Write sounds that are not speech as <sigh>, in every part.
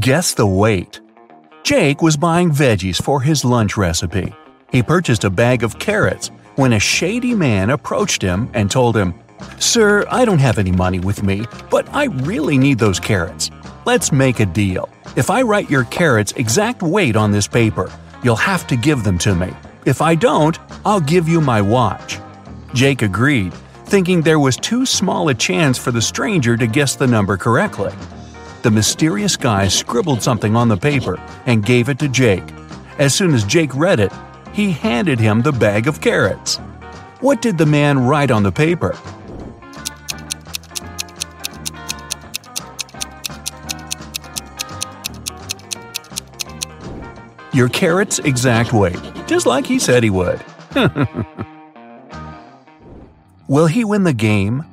Guess the weight. Jake was buying veggies for his lunch recipe. He purchased a bag of carrots when a shady man approached him and told him, Sir, I don't have any money with me, but I really need those carrots. Let's make a deal. If I write your carrots' exact weight on this paper, you'll have to give them to me. If I don't, I'll give you my watch. Jake agreed, thinking there was too small a chance for the stranger to guess the number correctly. The mysterious guy scribbled something on the paper and gave it to Jake. As soon as Jake read it, he handed him the bag of carrots. What did the man write on the paper? Your carrot's exact weight, just like he said he would. <laughs> Will he win the game?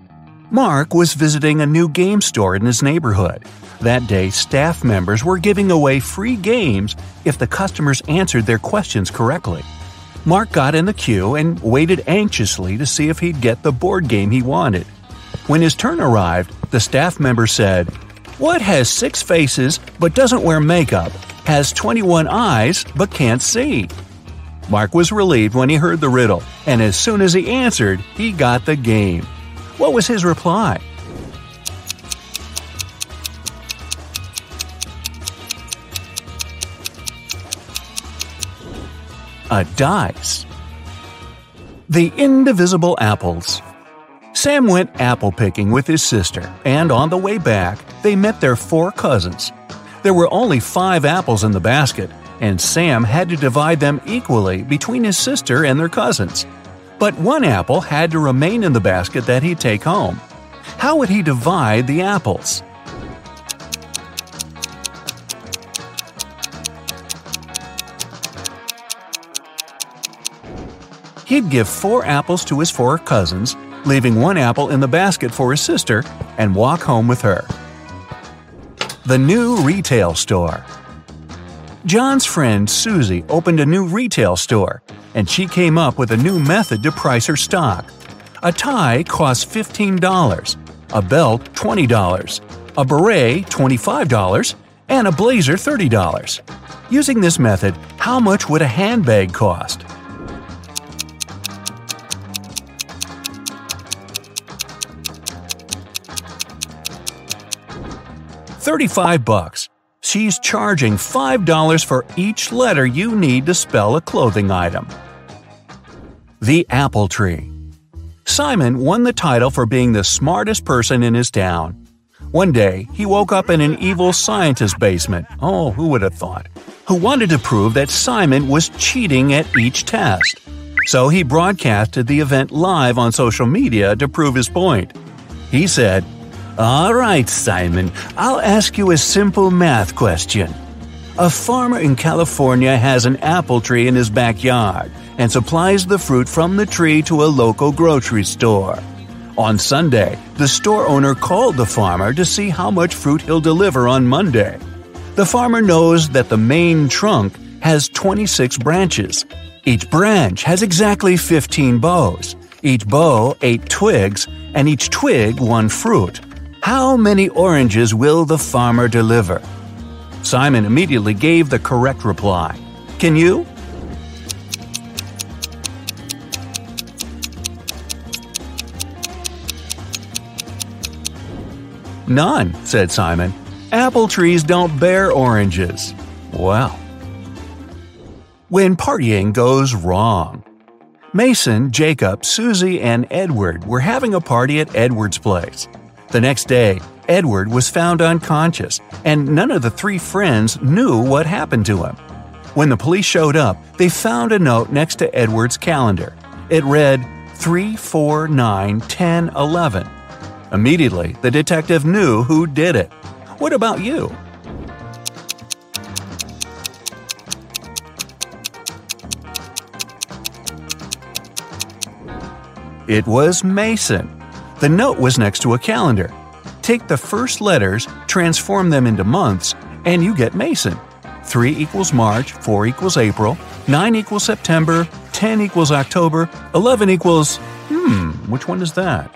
Mark was visiting a new game store in his neighborhood. That day, staff members were giving away free games if the customers answered their questions correctly. Mark got in the queue and waited anxiously to see if he'd get the board game he wanted. When his turn arrived, the staff member said, What has six faces but doesn't wear makeup, has 21 eyes but can't see? Mark was relieved when he heard the riddle, and as soon as he answered, he got the game. What was his reply? A dice. The Indivisible Apples. Sam went apple picking with his sister, and on the way back, they met their four cousins. There were only five apples in the basket, and Sam had to divide them equally between his sister and their cousins. But one apple had to remain in the basket that he'd take home. How would he divide the apples? He'd give four apples to his four cousins, leaving one apple in the basket for his sister, and walk home with her. The new retail store. John's friend Susie opened a new retail store, and she came up with a new method to price her stock. A tie costs $15, a belt $20, a beret $25, and a blazer $30. Using this method, how much would a handbag cost? Thirty-five bucks. She's charging $5 for each letter you need to spell a clothing item. The Apple Tree Simon won the title for being the smartest person in his town. One day, he woke up in an evil scientist's basement. Oh, who would have thought? Who wanted to prove that Simon was cheating at each test. So he broadcasted the event live on social media to prove his point. He said, all right, Simon, I'll ask you a simple math question. A farmer in California has an apple tree in his backyard and supplies the fruit from the tree to a local grocery store. On Sunday, the store owner called the farmer to see how much fruit he'll deliver on Monday. The farmer knows that the main trunk has 26 branches. Each branch has exactly 15 boughs, each bough 8 twigs, and each twig 1 fruit. How many oranges will the farmer deliver? Simon immediately gave the correct reply. Can you? None, said Simon. Apple trees don't bear oranges. Well. When partying goes wrong. Mason, Jacob, Susie, and Edward were having a party at Edward's place. The next day, Edward was found unconscious, and none of the three friends knew what happened to him. When the police showed up, they found a note next to Edward's calendar. It read 3, 4, 9, 10, 11. Immediately, the detective knew who did it. What about you? It was Mason. The note was next to a calendar. Take the first letters, transform them into months, and you get Mason. 3 equals March, 4 equals April, 9 equals September, 10 equals October, 11 equals. Hmm, which one is that?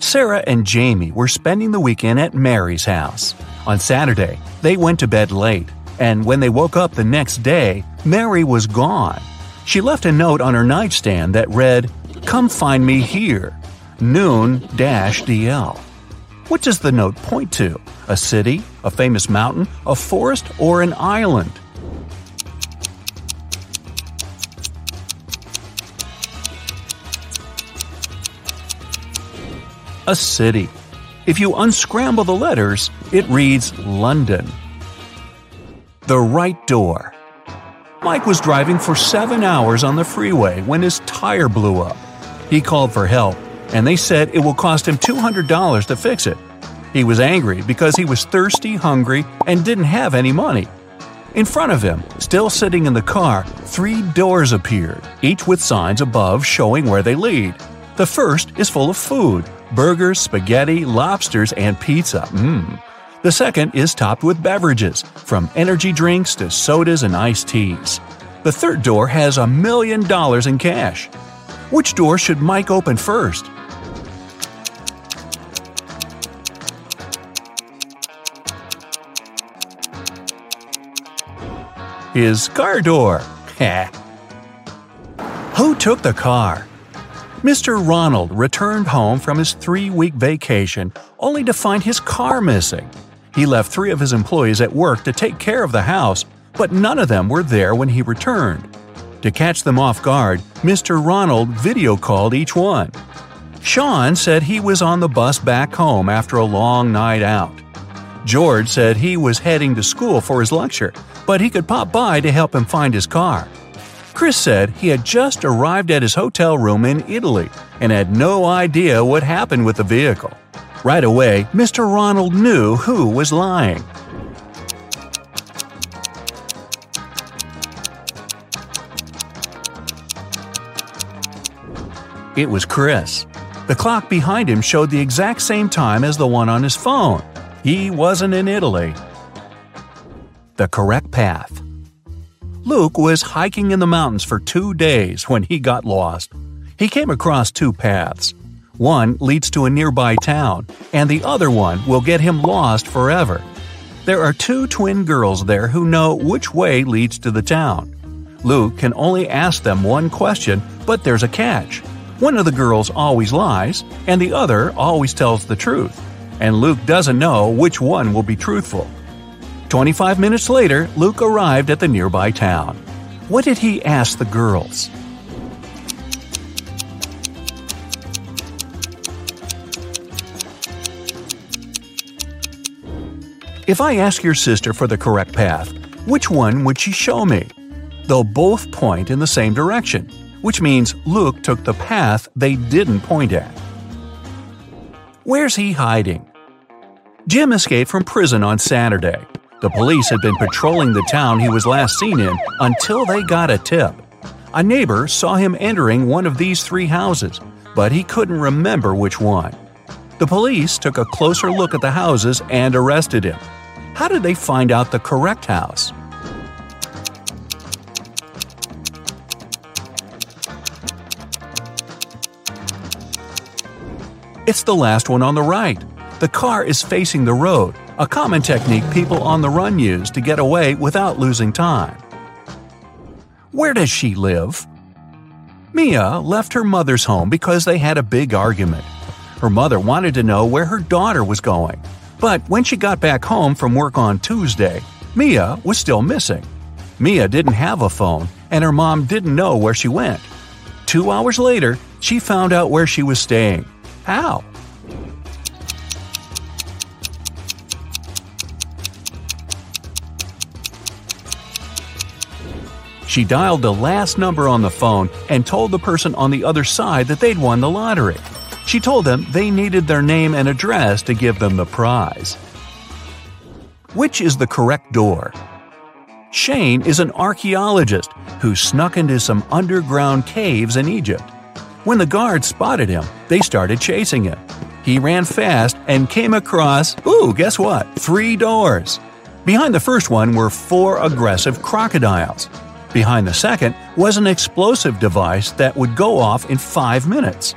Sarah and Jamie were spending the weekend at Mary's house. On Saturday, they went to bed late, and when they woke up the next day, Mary was gone. She left a note on her nightstand that read, Come find me here, noon DL. What does the note point to? A city, a famous mountain, a forest, or an island? A city. If you unscramble the letters, it reads London. The right door. Mike was driving for seven hours on the freeway when his tire blew up. He called for help, and they said it will cost him $200 to fix it. He was angry because he was thirsty, hungry, and didn't have any money. In front of him, still sitting in the car, three doors appeared, each with signs above showing where they lead. The first is full of food burgers, spaghetti, lobsters, and pizza. Mmm. The second is topped with beverages, from energy drinks to sodas and iced teas. The third door has a million dollars in cash. Which door should Mike open first? His car door. <laughs> Who took the car? Mr. Ronald returned home from his three week vacation only to find his car missing. He left three of his employees at work to take care of the house, but none of them were there when he returned. To catch them off guard, Mr. Ronald video called each one. Sean said he was on the bus back home after a long night out. George said he was heading to school for his lecture, but he could pop by to help him find his car. Chris said he had just arrived at his hotel room in Italy and had no idea what happened with the vehicle. Right away, Mr. Ronald knew who was lying. It was Chris. The clock behind him showed the exact same time as the one on his phone. He wasn't in Italy. The correct path. Luke was hiking in the mountains for two days when he got lost. He came across two paths. One leads to a nearby town, and the other one will get him lost forever. There are two twin girls there who know which way leads to the town. Luke can only ask them one question, but there's a catch. One of the girls always lies, and the other always tells the truth. And Luke doesn't know which one will be truthful. 25 minutes later, Luke arrived at the nearby town. What did he ask the girls? If I ask your sister for the correct path, which one would she show me? They'll both point in the same direction, which means Luke took the path they didn't point at. Where's he hiding? Jim escaped from prison on Saturday. The police had been patrolling the town he was last seen in until they got a tip. A neighbor saw him entering one of these three houses, but he couldn't remember which one. The police took a closer look at the houses and arrested him. How did they find out the correct house? It's the last one on the right. The car is facing the road, a common technique people on the run use to get away without losing time. Where does she live? Mia left her mother's home because they had a big argument. Her mother wanted to know where her daughter was going, but when she got back home from work on Tuesday, Mia was still missing. Mia didn't have a phone, and her mom didn't know where she went. Two hours later, she found out where she was staying. How? She dialed the last number on the phone and told the person on the other side that they'd won the lottery. She told them they needed their name and address to give them the prize. Which is the correct door? Shane is an archaeologist who snuck into some underground caves in Egypt. When the guards spotted him, they started chasing him. He ran fast and came across, ooh, guess what? Three doors. Behind the first one were four aggressive crocodiles. Behind the second was an explosive device that would go off in five minutes.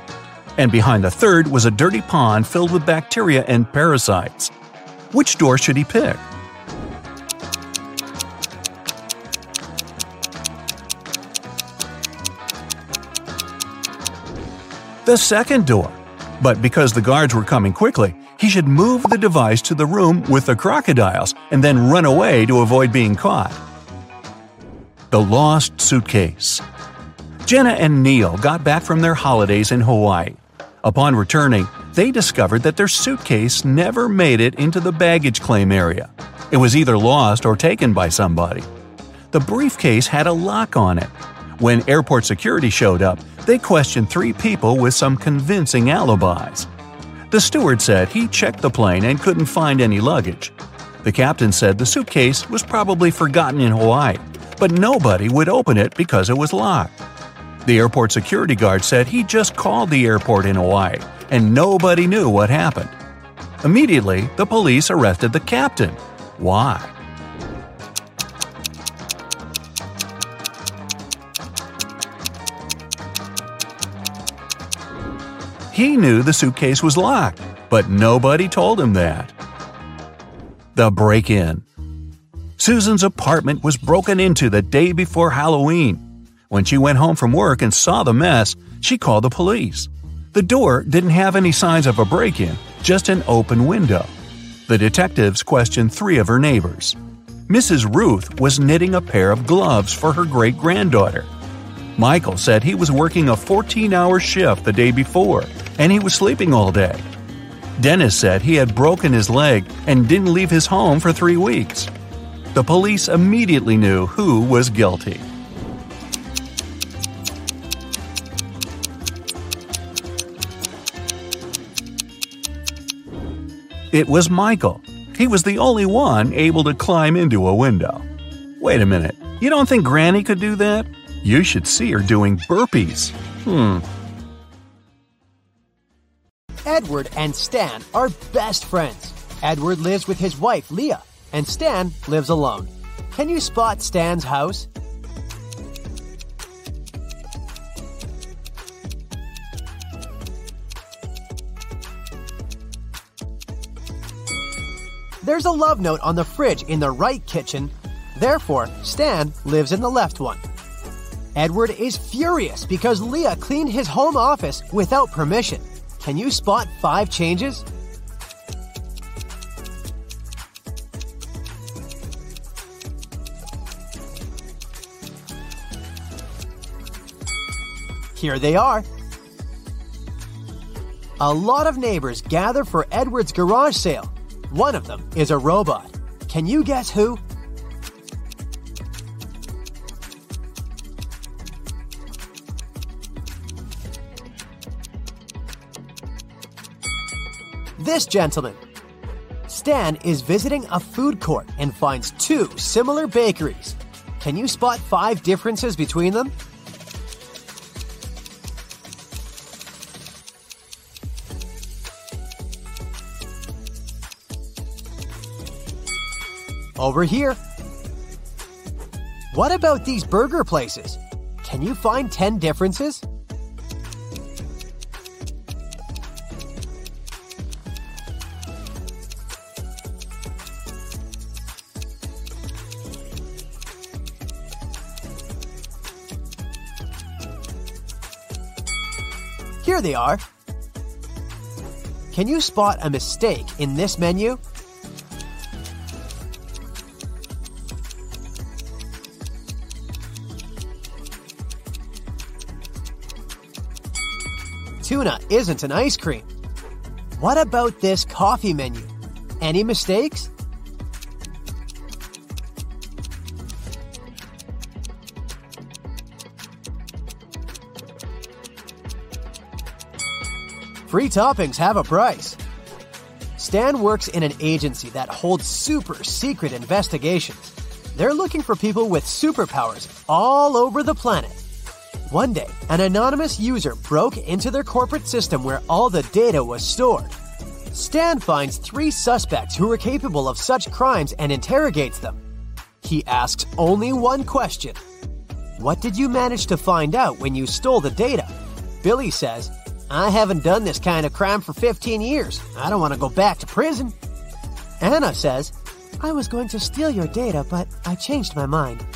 And behind the third was a dirty pond filled with bacteria and parasites. Which door should he pick? The second door. But because the guards were coming quickly, he should move the device to the room with the crocodiles and then run away to avoid being caught. The Lost Suitcase Jenna and Neil got back from their holidays in Hawaii. Upon returning, they discovered that their suitcase never made it into the baggage claim area. It was either lost or taken by somebody. The briefcase had a lock on it. When airport security showed up, they questioned three people with some convincing alibis. The steward said he checked the plane and couldn't find any luggage. The captain said the suitcase was probably forgotten in Hawaii, but nobody would open it because it was locked. The airport security guard said he just called the airport in Hawaii and nobody knew what happened. Immediately, the police arrested the captain. Why? He knew the suitcase was locked, but nobody told him that. The break in. Susan's apartment was broken into the day before Halloween. When she went home from work and saw the mess, she called the police. The door didn't have any signs of a break in, just an open window. The detectives questioned three of her neighbors. Mrs. Ruth was knitting a pair of gloves for her great granddaughter. Michael said he was working a 14 hour shift the day before and he was sleeping all day. Dennis said he had broken his leg and didn't leave his home for three weeks. The police immediately knew who was guilty. It was Michael. He was the only one able to climb into a window. Wait a minute, you don't think Granny could do that? You should see her doing burpees. Hmm, Edward and Stan are best friends. Edward lives with his wife, Leah, and Stan lives alone. Can you spot Stan's house? There's a love note on the fridge in the right kitchen. Therefore, Stan lives in the left one. Edward is furious because Leah cleaned his home office without permission. Can you spot five changes? Here they are. A lot of neighbors gather for Edward's garage sale. One of them is a robot. Can you guess who? This gentleman. Stan is visiting a food court and finds two similar bakeries. Can you spot five differences between them? Over here. What about these burger places? Can you find 10 differences? Here they are. Can you spot a mistake in this menu? Tuna isn't an ice cream. What about this coffee menu? Any mistakes? Free toppings have a price. Stan works in an agency that holds super secret investigations. They're looking for people with superpowers all over the planet. One day, an anonymous user broke into their corporate system where all the data was stored. Stan finds three suspects who are capable of such crimes and interrogates them. He asks only one question What did you manage to find out when you stole the data? Billy says, I haven't done this kind of crime for 15 years. I don't want to go back to prison. Anna says, I was going to steal your data, but I changed my mind.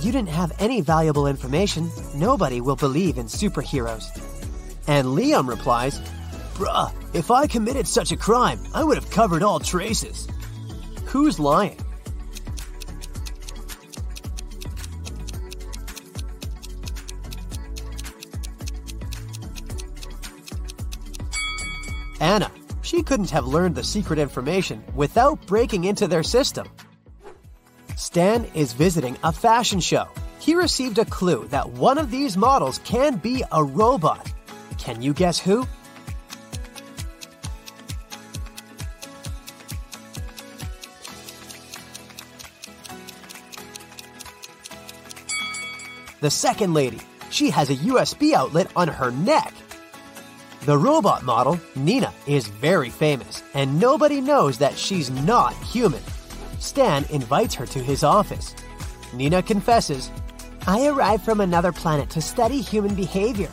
You didn't have any valuable information. Nobody will believe in superheroes. And Liam replies, Bruh, if I committed such a crime, I would have covered all traces. Who's lying? Anna. She couldn't have learned the secret information without breaking into their system. Stan is visiting a fashion show. He received a clue that one of these models can be a robot. Can you guess who? The second lady. She has a USB outlet on her neck. The robot model, Nina, is very famous, and nobody knows that she's not human. Stan invites her to his office. Nina confesses, I arrived from another planet to study human behavior.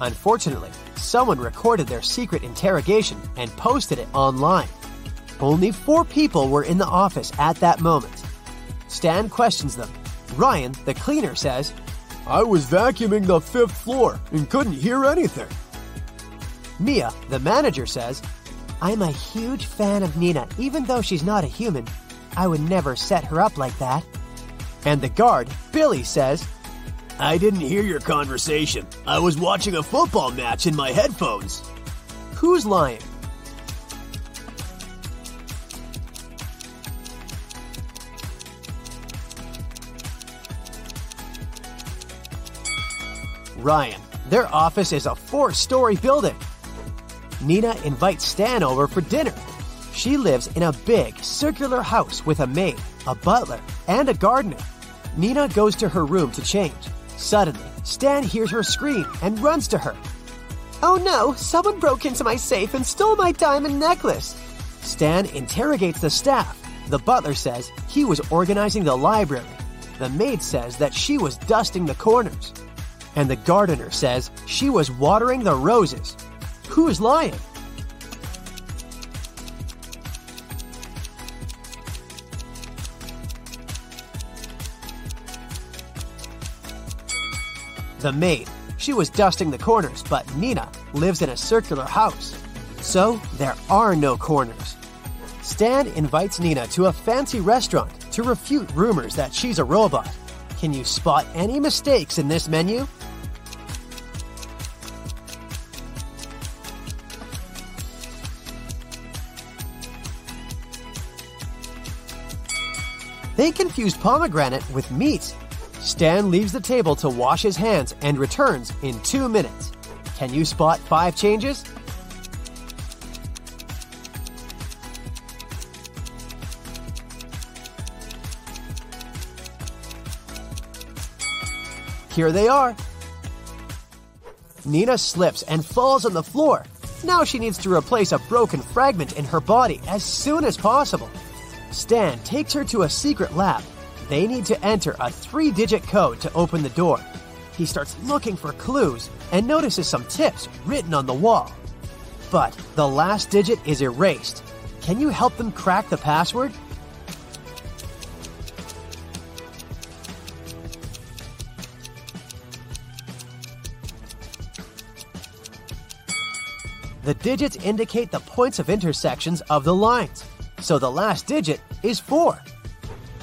Unfortunately, someone recorded their secret interrogation and posted it online. Only four people were in the office at that moment. Stan questions them. Ryan, the cleaner, says, I was vacuuming the fifth floor and couldn't hear anything. Mia, the manager, says, I'm a huge fan of Nina, even though she's not a human. I would never set her up like that. And the guard, Billy, says, I didn't hear your conversation. I was watching a football match in my headphones. Who's lying? Ryan. Their office is a four story building. Nina invites Stan over for dinner. She lives in a big, circular house with a maid, a butler, and a gardener. Nina goes to her room to change. Suddenly, Stan hears her scream and runs to her. Oh no, someone broke into my safe and stole my diamond necklace. Stan interrogates the staff. The butler says he was organizing the library. The maid says that she was dusting the corners. And the gardener says she was watering the roses. Who is lying? The maid. She was dusting the corners, but Nina lives in a circular house. So there are no corners. Stan invites Nina to a fancy restaurant to refute rumors that she's a robot. Can you spot any mistakes in this menu? They confuse pomegranate with meat. Stan leaves the table to wash his hands and returns in two minutes. Can you spot five changes? Here they are. Nina slips and falls on the floor. Now she needs to replace a broken fragment in her body as soon as possible. Stan takes her to a secret lab. They need to enter a three digit code to open the door. He starts looking for clues and notices some tips written on the wall. But the last digit is erased. Can you help them crack the password? The digits indicate the points of intersections of the lines, so the last digit is 4.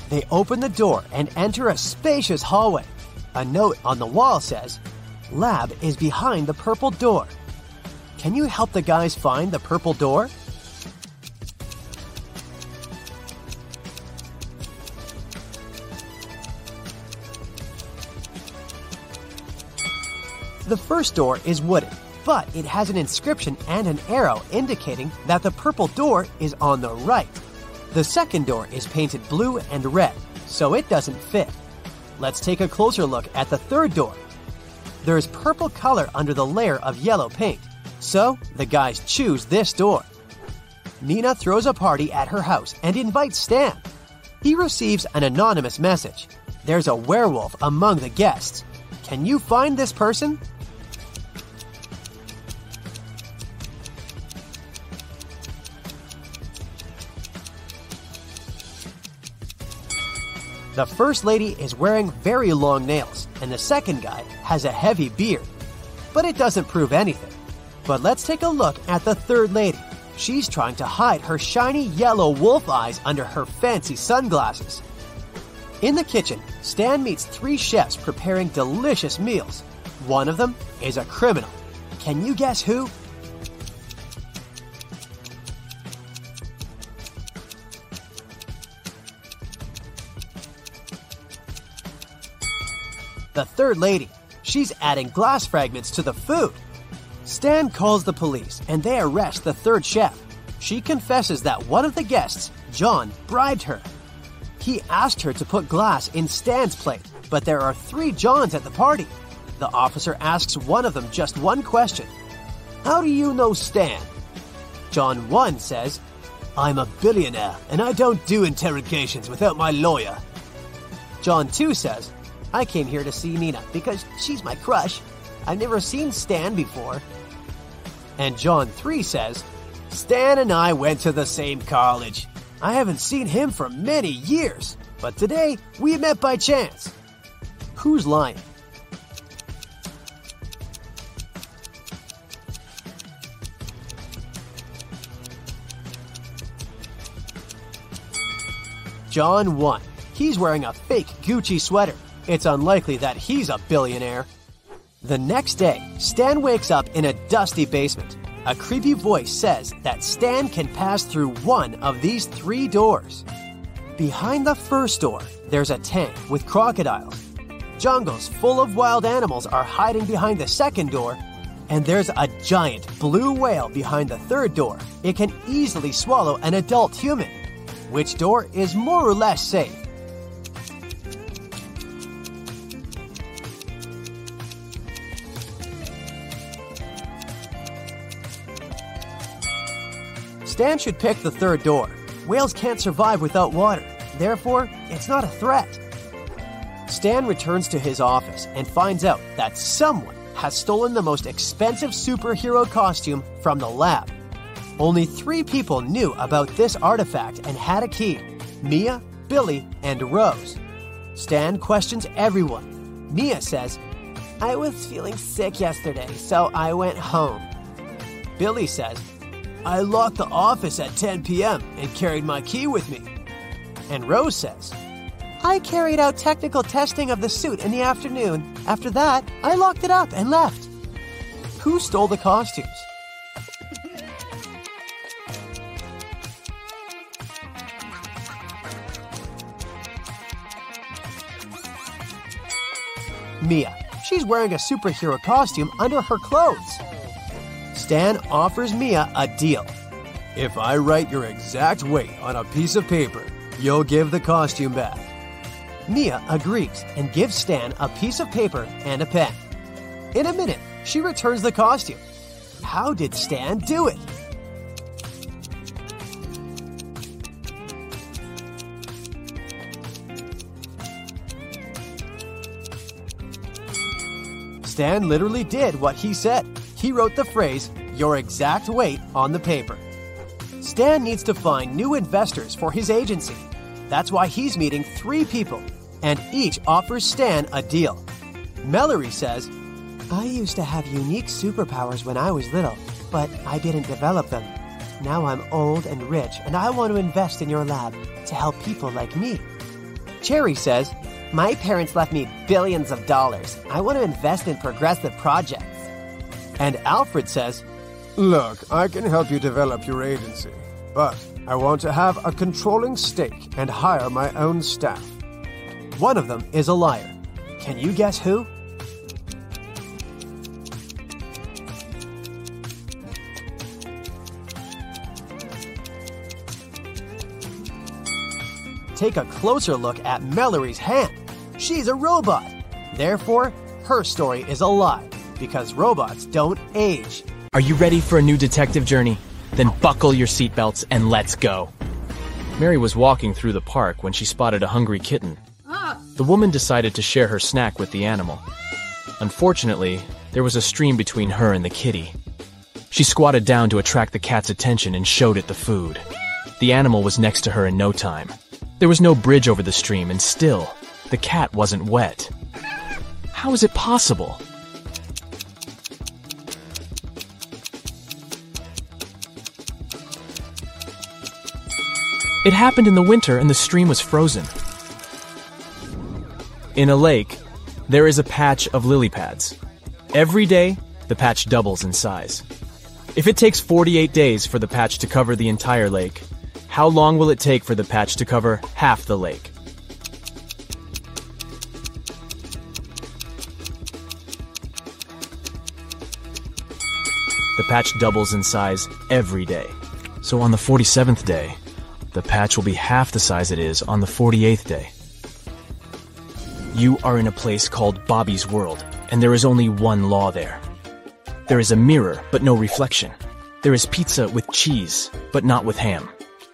They open the door and enter a spacious hallway. A note on the wall says, Lab is behind the purple door. Can you help the guys find the purple door? The first door is wooden. but it has an inscription and an arrow indicating that the purple door is on the right. The second door is painted blue and red, so it doesn't fit. Let's take a closer look at the third door. There is purple color under the layer of yellow paint, so the guys choose this door. Nina throws a party at her house and invites Stan. He receives an anonymous message. There's a werewolf among the guests. Can you find this person? The first lady is wearing very long nails, and the second guy has a heavy beard. But it doesn't prove anything. But let's take a look at the third lady. She's trying to hide her shiny yellow wolf eyes under her fancy sunglasses. In the kitchen, Stan meets three chefs preparing delicious meals. One of them is a criminal. Can you guess who? The third lady. She's adding glass fragments to the food. Stan calls the police and they arrest the third chef. She confesses that one of the guests, John, bribed her. He asked her to put glass in Stan's plate, but there are three Johns at the party. The officer asks one of them just one question How do you know Stan? John 1 says, I'm a billionaire and I don't do interrogations without my lawyer. John 2 says, I came here to see Nina because she's my crush. I've never seen Stan before. And John 3 says, Stan and I went to the same college. I haven't seen him for many years, but today we met by chance. Who's lying? John 1. He's wearing a fake Gucci sweater. It's unlikely that he's a billionaire. The next day, Stan wakes up in a dusty basement. A creepy voice says that Stan can pass through one of these three doors. Behind the first door, there's a tank with crocodiles. Jungles full of wild animals are hiding behind the second door, and there's a giant blue whale behind the third door. It can easily swallow an adult human. Which door is more or less safe? Stan should pick the third door. Whales can't survive without water, therefore, it's not a threat. Stan returns to his office and finds out that someone has stolen the most expensive superhero costume from the lab. Only three people knew about this artifact and had a key Mia, Billy, and Rose. Stan questions everyone. Mia says, I was feeling sick yesterday, so I went home. Billy says, I locked the office at 10 p.m. and carried my key with me. And Rose says, I carried out technical testing of the suit in the afternoon. After that, I locked it up and left. Who stole the costumes? Mia. She's wearing a superhero costume under her clothes. Stan offers Mia a deal. If I write your exact weight on a piece of paper, you'll give the costume back. Mia agrees and gives Stan a piece of paper and a pen. In a minute, she returns the costume. How did Stan do it? Stan literally did what he said. He wrote the phrase, your exact weight, on the paper. Stan needs to find new investors for his agency. That's why he's meeting three people, and each offers Stan a deal. Mallory says, I used to have unique superpowers when I was little, but I didn't develop them. Now I'm old and rich, and I want to invest in your lab to help people like me. Cherry says, My parents left me billions of dollars. I want to invest in progressive projects. And Alfred says, Look, I can help you develop your agency, but I want to have a controlling stake and hire my own staff. One of them is a liar. Can you guess who? Take a closer look at Mallory's hand. She's a robot. Therefore, her story is a lie because robots don't age. Are you ready for a new detective journey? Then buckle your seatbelts and let's go. Mary was walking through the park when she spotted a hungry kitten. The woman decided to share her snack with the animal. Unfortunately, there was a stream between her and the kitty. She squatted down to attract the cat's attention and showed it the food. The animal was next to her in no time. There was no bridge over the stream, and still, the cat wasn't wet. How is it possible? It happened in the winter and the stream was frozen. In a lake, there is a patch of lily pads. Every day, the patch doubles in size. If it takes 48 days for the patch to cover the entire lake, how long will it take for the patch to cover half the lake? The patch doubles in size every day. So on the 47th day, the patch will be half the size it is on the 48th day. You are in a place called Bobby's World, and there is only one law there. There is a mirror, but no reflection. There is pizza with cheese, but not with ham.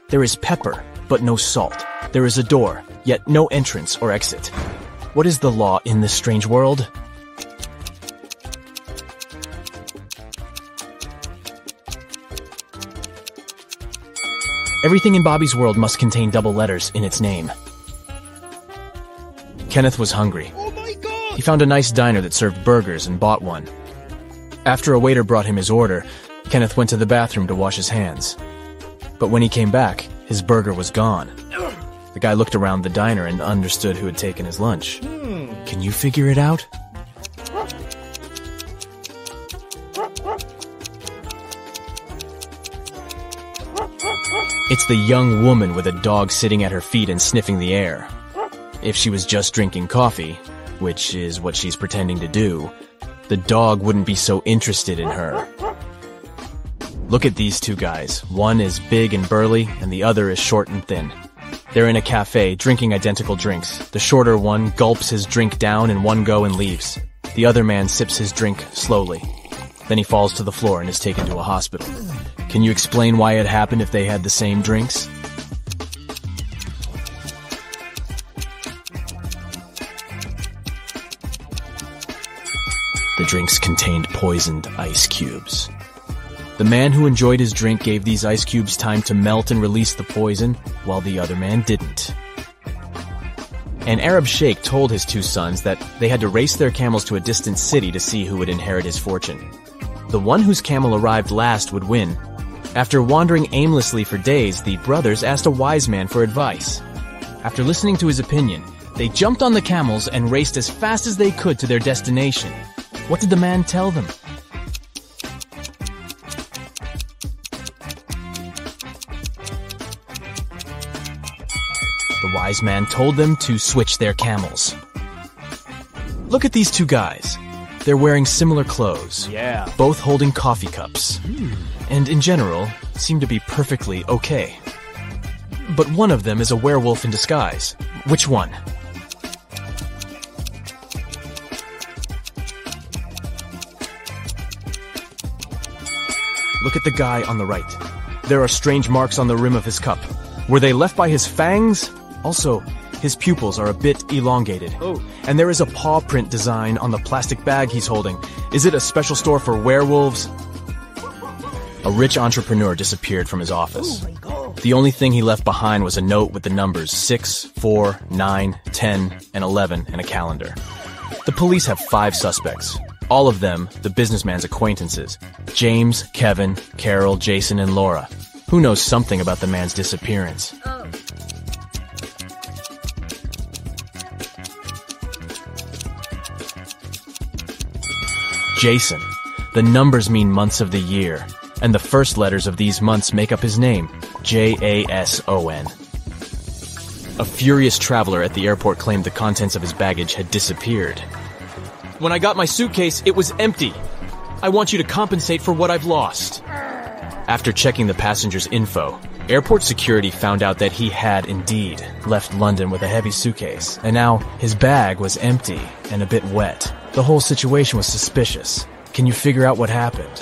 There is pepper, but no salt. There is a door, yet no entrance or exit. What is the law in this strange world? Everything in Bobby's world must contain double letters in its name. Kenneth was hungry. Oh he found a nice diner that served burgers and bought one. After a waiter brought him his order, Kenneth went to the bathroom to wash his hands. But when he came back, his burger was gone. The guy looked around the diner and understood who had taken his lunch. Hmm. Can you figure it out? It's the young woman with a dog sitting at her feet and sniffing the air. If she was just drinking coffee, which is what she's pretending to do, the dog wouldn't be so interested in her. Look at these two guys. One is big and burly, and the other is short and thin. They're in a cafe, drinking identical drinks. The shorter one gulps his drink down in one go and leaves. The other man sips his drink slowly. Then he falls to the floor and is taken to a hospital. Can you explain why it happened if they had the same drinks? The drinks contained poisoned ice cubes. The man who enjoyed his drink gave these ice cubes time to melt and release the poison, while the other man didn't. An Arab sheikh told his two sons that they had to race their camels to a distant city to see who would inherit his fortune. The one whose camel arrived last would win. After wandering aimlessly for days, the brothers asked a wise man for advice. After listening to his opinion, they jumped on the camels and raced as fast as they could to their destination. What did the man tell them? The wise man told them to switch their camels. Look at these two guys. They're wearing similar clothes. Yeah. Both holding coffee cups. Hmm. And in general, seem to be perfectly okay. But one of them is a werewolf in disguise. Which one? Look at the guy on the right. There are strange marks on the rim of his cup. Were they left by his fangs? Also, his pupils are a bit elongated. Oh. And there is a paw print design on the plastic bag he's holding. Is it a special store for werewolves? A rich entrepreneur disappeared from his office. Oh the only thing he left behind was a note with the numbers 6, 4, 9, 10, and 11 and a calendar. The police have five suspects. All of them the businessman's acquaintances James, Kevin, Carol, Jason, and Laura. Who knows something about the man's disappearance? Uh, Jason. The numbers mean months of the year, and the first letters of these months make up his name J A S O N. A furious traveler at the airport claimed the contents of his baggage had disappeared. When I got my suitcase, it was empty. I want you to compensate for what I've lost. After checking the passenger's info, Airport security found out that he had indeed left London with a heavy suitcase, and now his bag was empty and a bit wet. The whole situation was suspicious. Can you figure out what happened?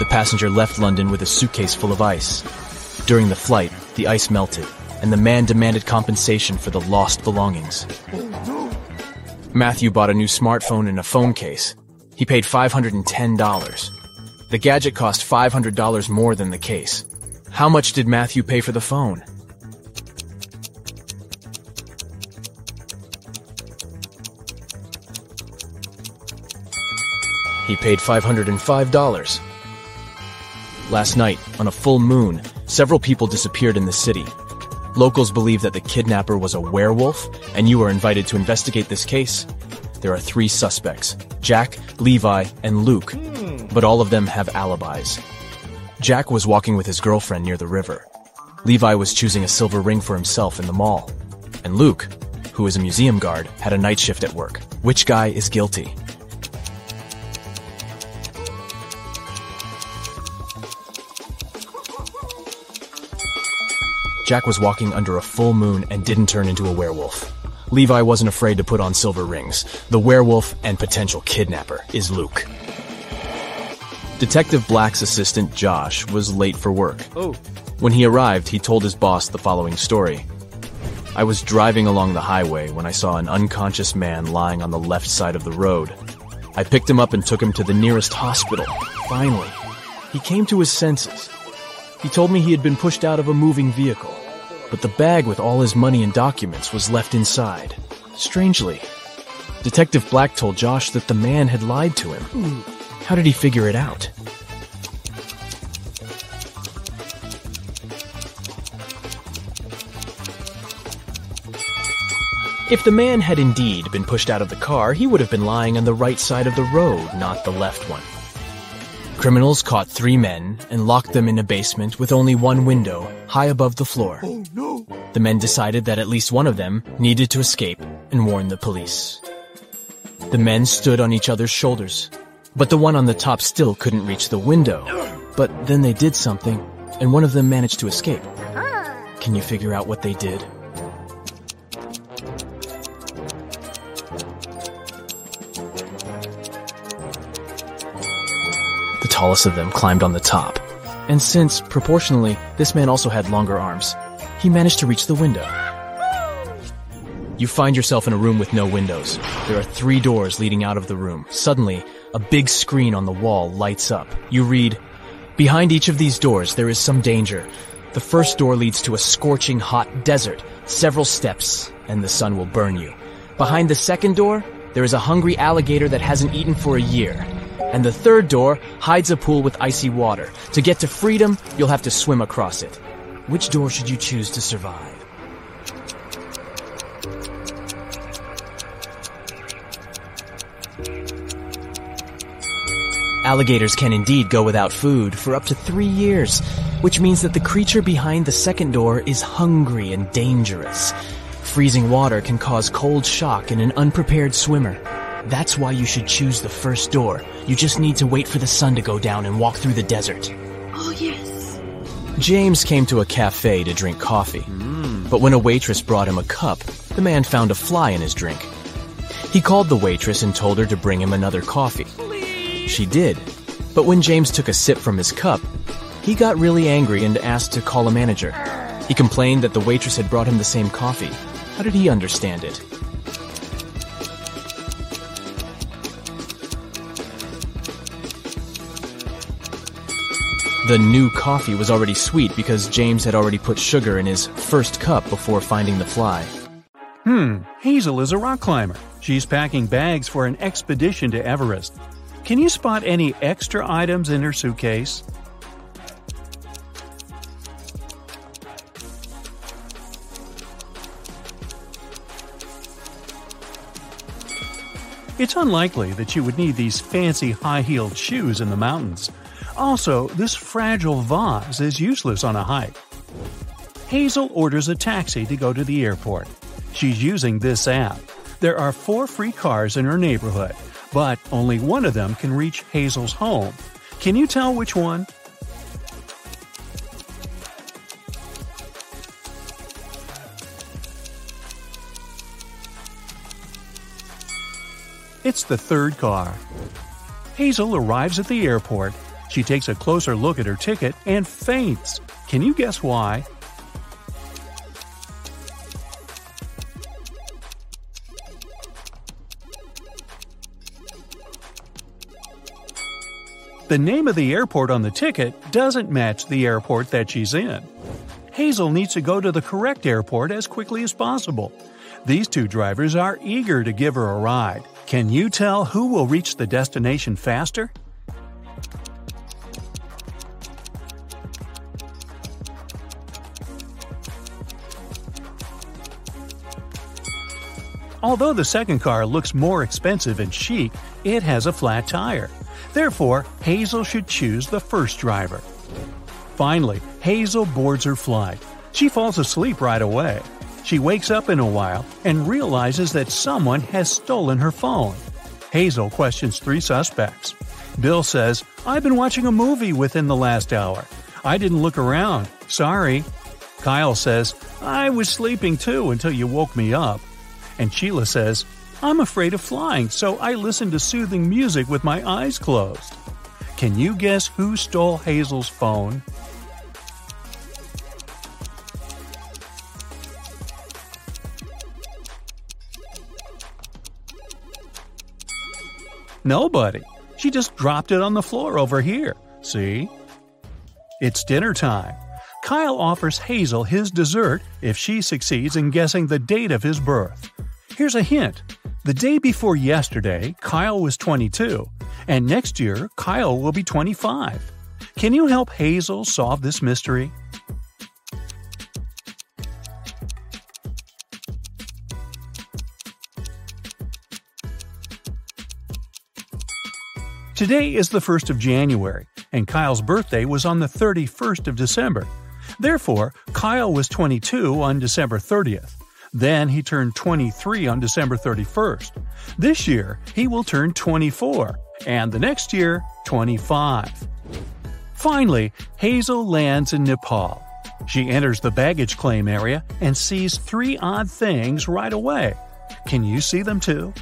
The passenger left London with a suitcase full of ice. During the flight, the ice melted, and the man demanded compensation for the lost belongings. Matthew bought a new smartphone and a phone case. He paid $510. The gadget cost $500 more than the case. How much did Matthew pay for the phone? He paid $505. Last night, on a full moon, several people disappeared in the city. Locals believe that the kidnapper was a werewolf, and you are invited to investigate this case. There are three suspects Jack, Levi, and Luke, but all of them have alibis. Jack was walking with his girlfriend near the river. Levi was choosing a silver ring for himself in the mall. And Luke, who is a museum guard, had a night shift at work. Which guy is guilty? Jack was walking under a full moon and didn't turn into a werewolf. Levi wasn't afraid to put on silver rings. The werewolf and potential kidnapper is Luke. Detective Black's assistant, Josh, was late for work. Oh. When he arrived, he told his boss the following story. I was driving along the highway when I saw an unconscious man lying on the left side of the road. I picked him up and took him to the nearest hospital. Finally, he came to his senses. He told me he had been pushed out of a moving vehicle, but the bag with all his money and documents was left inside. Strangely, Detective Black told Josh that the man had lied to him. Hmm. How did he figure it out? If the man had indeed been pushed out of the car, he would have been lying on the right side of the road, not the left one. Criminals caught three men and locked them in a basement with only one window, high above the floor. Oh, no. The men decided that at least one of them needed to escape and warn the police. The men stood on each other's shoulders, but the one on the top still couldn't reach the window. But then they did something, and one of them managed to escape. Can you figure out what they did? The tallest of them climbed on the top. And since, proportionally, this man also had longer arms, he managed to reach the window. You find yourself in a room with no windows. There are three doors leading out of the room. Suddenly, a big screen on the wall lights up. You read, Behind each of these doors, there is some danger. The first door leads to a scorching hot desert, several steps, and the sun will burn you. Behind the second door, there is a hungry alligator that hasn't eaten for a year. And the third door hides a pool with icy water. To get to freedom, you'll have to swim across it. Which door should you choose to survive? Alligators can indeed go without food for up to three years, which means that the creature behind the second door is hungry and dangerous. Freezing water can cause cold shock in an unprepared swimmer. That's why you should choose the first door. You just need to wait for the sun to go down and walk through the desert. Oh, yes. James came to a cafe to drink coffee. But when a waitress brought him a cup, the man found a fly in his drink. He called the waitress and told her to bring him another coffee. She did. But when James took a sip from his cup, he got really angry and asked to call a manager. He complained that the waitress had brought him the same coffee. How did he understand it? The new coffee was already sweet because James had already put sugar in his first cup before finding the fly. Hmm, Hazel is a rock climber. She's packing bags for an expedition to Everest. Can you spot any extra items in her suitcase? It's unlikely that you would need these fancy high heeled shoes in the mountains. Also, this fragile vase is useless on a hike. Hazel orders a taxi to go to the airport. She's using this app. There are four free cars in her neighborhood, but only one of them can reach Hazel's home. Can you tell which one? It's the third car. Hazel arrives at the airport. She takes a closer look at her ticket and faints. Can you guess why? The name of the airport on the ticket doesn't match the airport that she's in. Hazel needs to go to the correct airport as quickly as possible. These two drivers are eager to give her a ride. Can you tell who will reach the destination faster? Although the second car looks more expensive and chic, it has a flat tire. Therefore, Hazel should choose the first driver. Finally, Hazel boards her flight. She falls asleep right away. She wakes up in a while and realizes that someone has stolen her phone. Hazel questions three suspects. Bill says, I've been watching a movie within the last hour. I didn't look around. Sorry. Kyle says, I was sleeping too until you woke me up. And Sheila says, I'm afraid of flying, so I listen to soothing music with my eyes closed. Can you guess who stole Hazel's phone? Nobody. She just dropped it on the floor over here. See? It's dinner time. Kyle offers Hazel his dessert if she succeeds in guessing the date of his birth. Here's a hint the day before yesterday, Kyle was 22, and next year, Kyle will be 25. Can you help Hazel solve this mystery? Today is the 1st of January, and Kyle's birthday was on the 31st of December. Therefore, Kyle was 22 on December 30th. Then he turned 23 on December 31st. This year, he will turn 24, and the next year, 25. Finally, Hazel lands in Nepal. She enters the baggage claim area and sees three odd things right away. Can you see them too?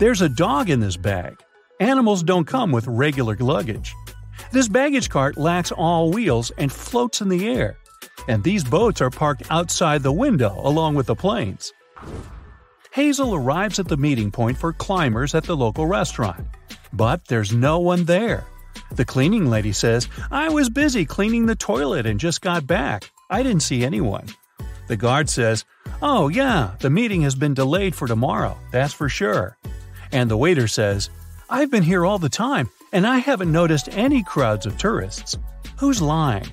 There's a dog in this bag. Animals don't come with regular luggage. This baggage cart lacks all wheels and floats in the air. And these boats are parked outside the window along with the planes. Hazel arrives at the meeting point for climbers at the local restaurant. But there's no one there. The cleaning lady says, I was busy cleaning the toilet and just got back. I didn't see anyone. The guard says, Oh, yeah, the meeting has been delayed for tomorrow, that's for sure. And the waiter says, I've been here all the time, and I haven't noticed any crowds of tourists. Who's lying?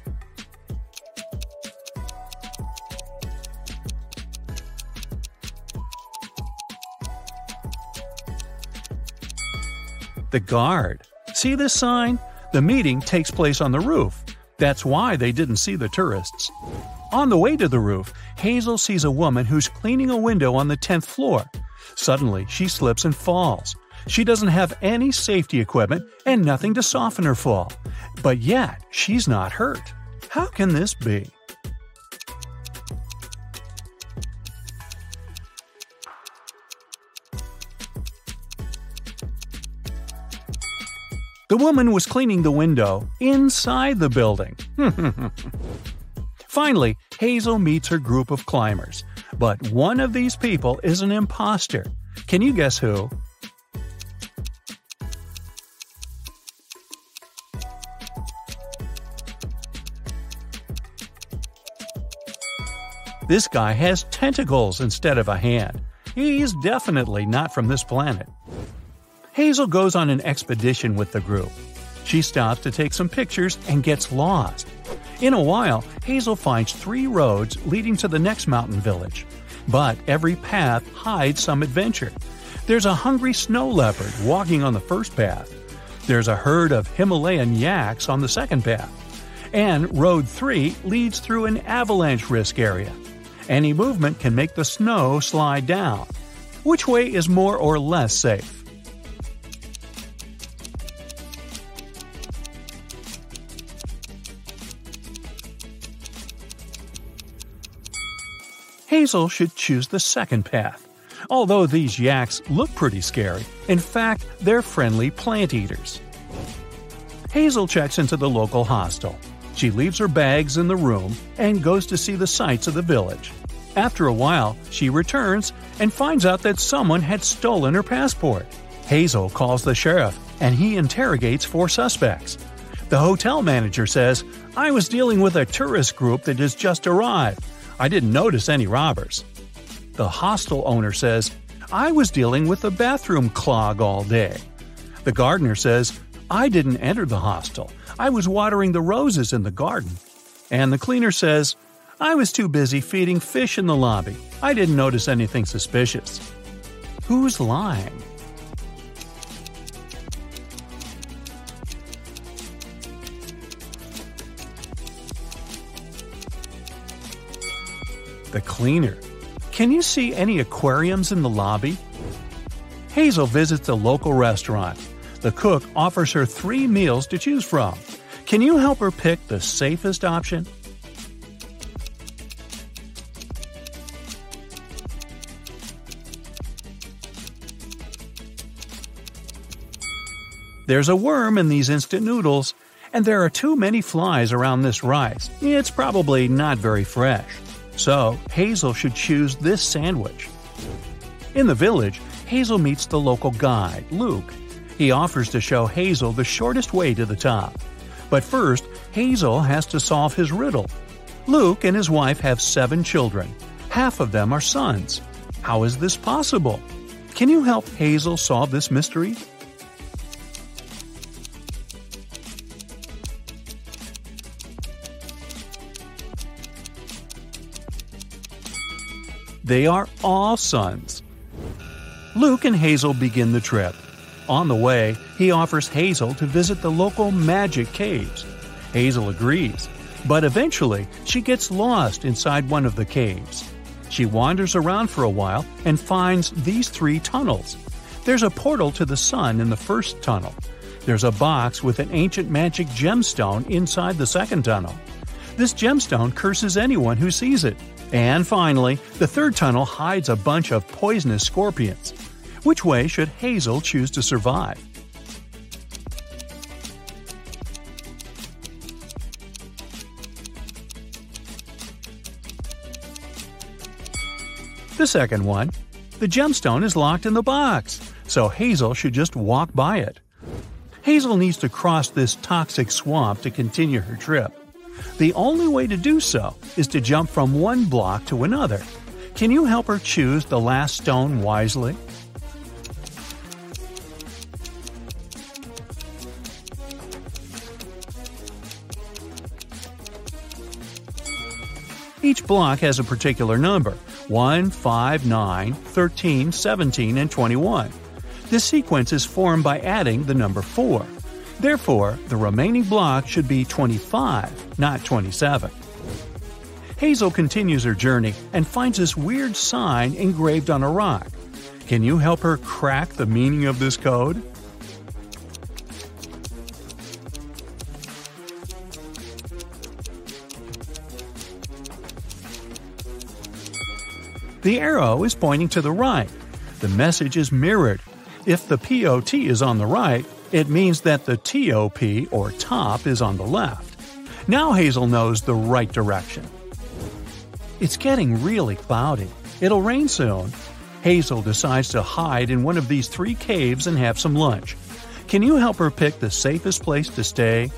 The guard. See this sign? The meeting takes place on the roof. That's why they didn't see the tourists. On the way to the roof, Hazel sees a woman who's cleaning a window on the 10th floor. Suddenly, she slips and falls. She doesn't have any safety equipment and nothing to soften her fall. But yet, she's not hurt. How can this be? The woman was cleaning the window inside the building. <laughs> Finally, Hazel meets her group of climbers. But one of these people is an imposter. Can you guess who? This guy has tentacles instead of a hand. He's definitely not from this planet. Hazel goes on an expedition with the group. She stops to take some pictures and gets lost. In a while, Hazel finds three roads leading to the next mountain village. But every path hides some adventure. There's a hungry snow leopard walking on the first path. There's a herd of Himalayan yaks on the second path. And Road 3 leads through an avalanche risk area. Any movement can make the snow slide down. Which way is more or less safe? Hazel should choose the second path. Although these yaks look pretty scary, in fact, they're friendly plant eaters. Hazel checks into the local hostel. She leaves her bags in the room and goes to see the sights of the village. After a while, she returns and finds out that someone had stolen her passport. Hazel calls the sheriff and he interrogates four suspects. The hotel manager says, I was dealing with a tourist group that has just arrived. I didn't notice any robbers. The hostel owner says, I was dealing with a bathroom clog all day. The gardener says, I didn't enter the hostel. I was watering the roses in the garden. And the cleaner says, I was too busy feeding fish in the lobby. I didn't notice anything suspicious. Who's lying? The cleaner. Can you see any aquariums in the lobby? Hazel visits a local restaurant. The cook offers her three meals to choose from. Can you help her pick the safest option? There's a worm in these instant noodles, and there are too many flies around this rice. It's probably not very fresh. So, Hazel should choose this sandwich. In the village, Hazel meets the local guide, Luke. He offers to show Hazel the shortest way to the top. But first, Hazel has to solve his riddle. Luke and his wife have seven children. Half of them are sons. How is this possible? Can you help Hazel solve this mystery? They are all sons. Luke and Hazel begin the trip. On the way, he offers Hazel to visit the local magic caves. Hazel agrees, but eventually she gets lost inside one of the caves. She wanders around for a while and finds these three tunnels. There's a portal to the sun in the first tunnel. There's a box with an ancient magic gemstone inside the second tunnel. This gemstone curses anyone who sees it. And finally, the third tunnel hides a bunch of poisonous scorpions. Which way should Hazel choose to survive? The second one. The gemstone is locked in the box, so Hazel should just walk by it. Hazel needs to cross this toxic swamp to continue her trip. The only way to do so is to jump from one block to another. Can you help her choose the last stone wisely? Each block has a particular number 1, 5, 9, 13, 17, and 21. This sequence is formed by adding the number 4. Therefore, the remaining block should be 25, not 27. Hazel continues her journey and finds this weird sign engraved on a rock. Can you help her crack the meaning of this code? The arrow is pointing to the right. The message is mirrored. If the POT is on the right, it means that the TOP or top is on the left. Now Hazel knows the right direction. It's getting really cloudy. It'll rain soon. Hazel decides to hide in one of these three caves and have some lunch. Can you help her pick the safest place to stay?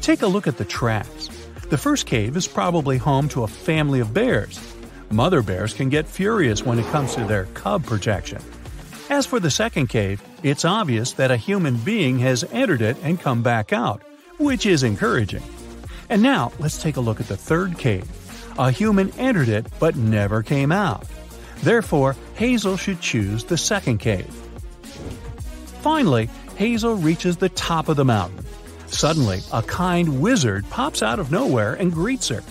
Take a look at the tracks. The first cave is probably home to a family of bears. Mother bears can get furious when it comes to their cub protection. As for the second cave, it's obvious that a human being has entered it and come back out, which is encouraging. And now, let's take a look at the third cave. A human entered it but never came out. Therefore, Hazel should choose the second cave. Finally, Hazel reaches the top of the mountain. Suddenly, a kind wizard pops out of nowhere and greets her.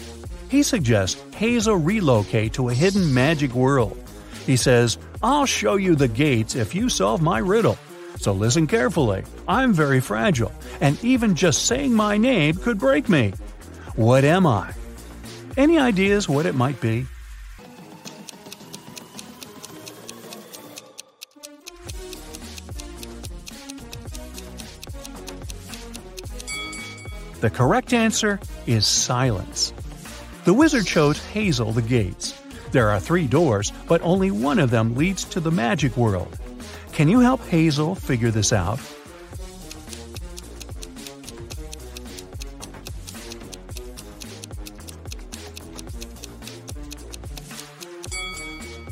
He suggests Hazel relocate to a hidden magic world. He says, I'll show you the gates if you solve my riddle. So listen carefully. I'm very fragile, and even just saying my name could break me. What am I? Any ideas what it might be? The correct answer is silence. The wizard chose Hazel the gates. There are three doors, but only one of them leads to the magic world. Can you help Hazel figure this out?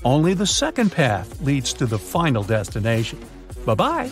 Only the second path leads to the final destination. Bye bye.